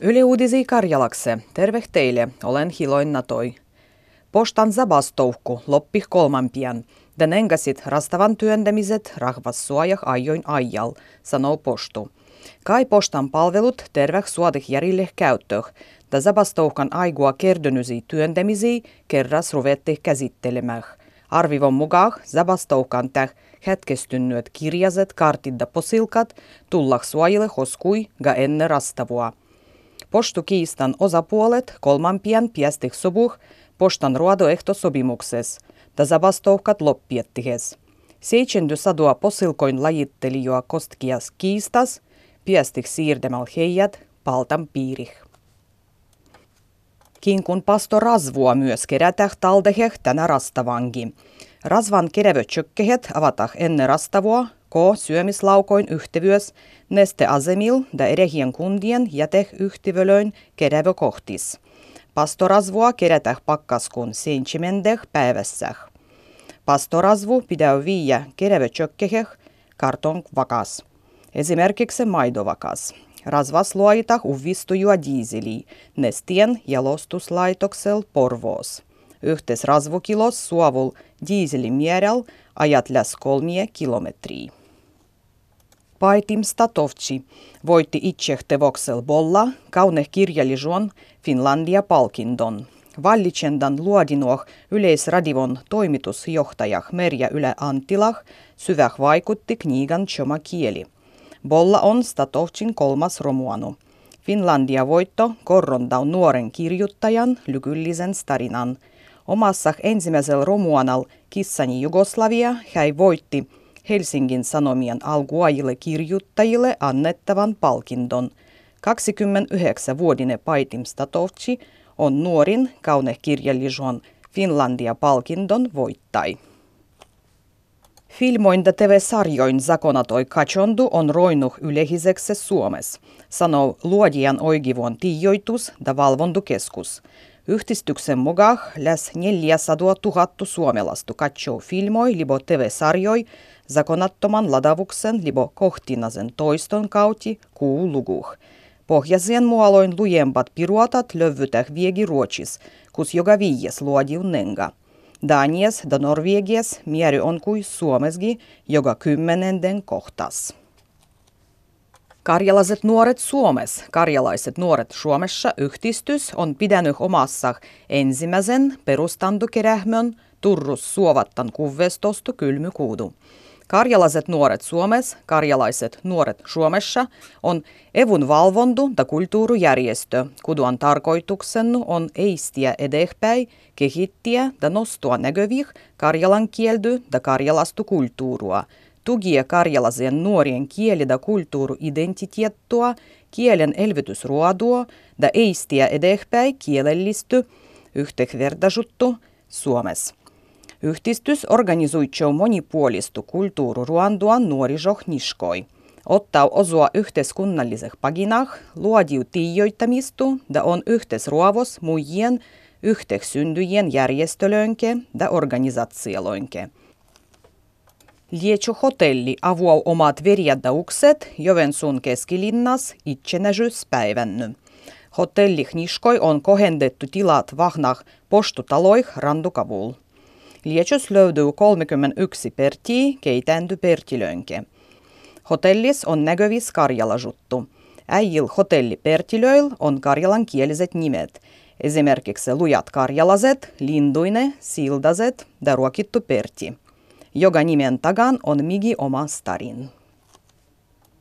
Yle Uudisi Karjalakse. Terve teille, olen Hiloin Natoi. Postan zabastouhku loppi kolman pian. Den engasit rastavan työntämiset rahvas suojah ajoin ajal, sanoo postu. Kai postan palvelut terveh suodih järille käyttöh, da zabastouhkan aigua kerdynysi työntämisi kerras ruvetti käsittelemään. Arvivon mukaan zabastouhkan täh hetkestynnyet kirjaset kartidda posilkat tullah suojille hoskui ga enne rastavua. Poštukiistan osapuolet kolmanpien piestih sobuh postan ruodoehtosopimuksessa, da zabastoukat loppiettihes. Seitsemändy sadua posilkoin lajittelijoa kostkias kiistas, piestih siirdemal heijät paltan piirih. Kinkun pasto rasvua myös kerätäh taldeheh tänä rastavangi. Rasvan kerevötsökkehet avatah ennen rastavua, ko syömislaukoin yhtevyös nesteasemil da erehien kundien jäteh yhtevölöin kerevö kohtis. Pastorasvua kerätäh pakkaskun seitsemendeh päivässä. Pastorasvu pidäy viiä kerevötsökkeheh karton vakas. Esimerkiksi maidovakas. Rasvas luoita uvistujua diiseli, nestien jalostuslaitoksel Porvoos. Yhteisrasvukilos suovul diiselimierel ajat läs kolmie kilometriä. Paitim Statovci voitti itsehtevoksel bolla kaune kirjallisuon Finlandia-palkindon. Vallitsendan luodinuoh yleisradivon toimitusjohtaja Merja Yle Antilah syväh vaikutti knigan choma kieli. Bolla on Statovcin kolmas romuanu. Finlandia-voitto korrondau nuoren kirjuttajan lykyllisen starinan – Omassa ensimmäisellä romuanal Kissani Jugoslavia hän voitti Helsingin Sanomien alkuajille kirjuttajille annettavan palkinton. 29-vuotinen Paitim Statovci on nuorin kaunekirjallisuuden Finlandia-palkinton voittai. Filmointa TV-sarjoin Zakonatoi Kachondu on roinut ylehiseksi Suomessa, sanoo luodijan oigivuon tiijoitus ja valvontukeskus. Yhdistyksen mukaan läs 400 000 suomalaista katsoo filmoi libo TV-sarjoi zakonattoman ladavuksen libo kohtinasen toiston kauti kuu luguh. Pohjaisen mualoin lujempat piruotat lövvytäh viegi Ruotsis, kus joka viies luodiu nenga. Danies da Norvegies mieri on kuin Suomesgi joka kymmenenden kohtas. Karjalaiset nuoret Suomessa, karjalaiset nuoret Suomessa yhdistys on pitänyt omassa ensimmäisen perustandukerähmön Turrus suovattan kuvvestostu kylmykuudu. Karjalaiset nuoret Suomessa, karjalaiset nuoret Suomessa on evun valvontu ja kulttuurijärjestö, kuduan tarkoituksennu on eistiä edespäin, kehittiä ja nostua näkövih karjalan kieldy ja karjalastu kulttuurua – tukia karjalaisen nuorien kieli- ja kulttuuriidentiteettua, kielen elvytysruodua ja eistiä edespäin kielellisty yhteenvertaisuutta Suomessa. Yhdistys organisoi monipuolistu kulttuuriruandua nuorisohniskoi. Ottaa osua yhteiskunnalliseh paginah, luodiu tiijoittamistu ja on yhteisruovos muijien yhteissyntyjien järjestölönke ja organisaatiolönke. Liečo hotelli avuau omat verjädaukset Jovensuun keskilinnas itsenäisyyspäivänny. Hotelli Hniskoi on kohendettu tilat vahnah postutaloih randukavul. Liechos löytyy 31 pertiä keitänty pertilönke. Hotellis on näkövis karjalasuttu. Äijil hotelli pertilöil on karjalankieliset nimet, esimerkiksi lujat karjalaset, linduine, sildaset ja ruokittu perti joka nimen tagan on migi oma starin.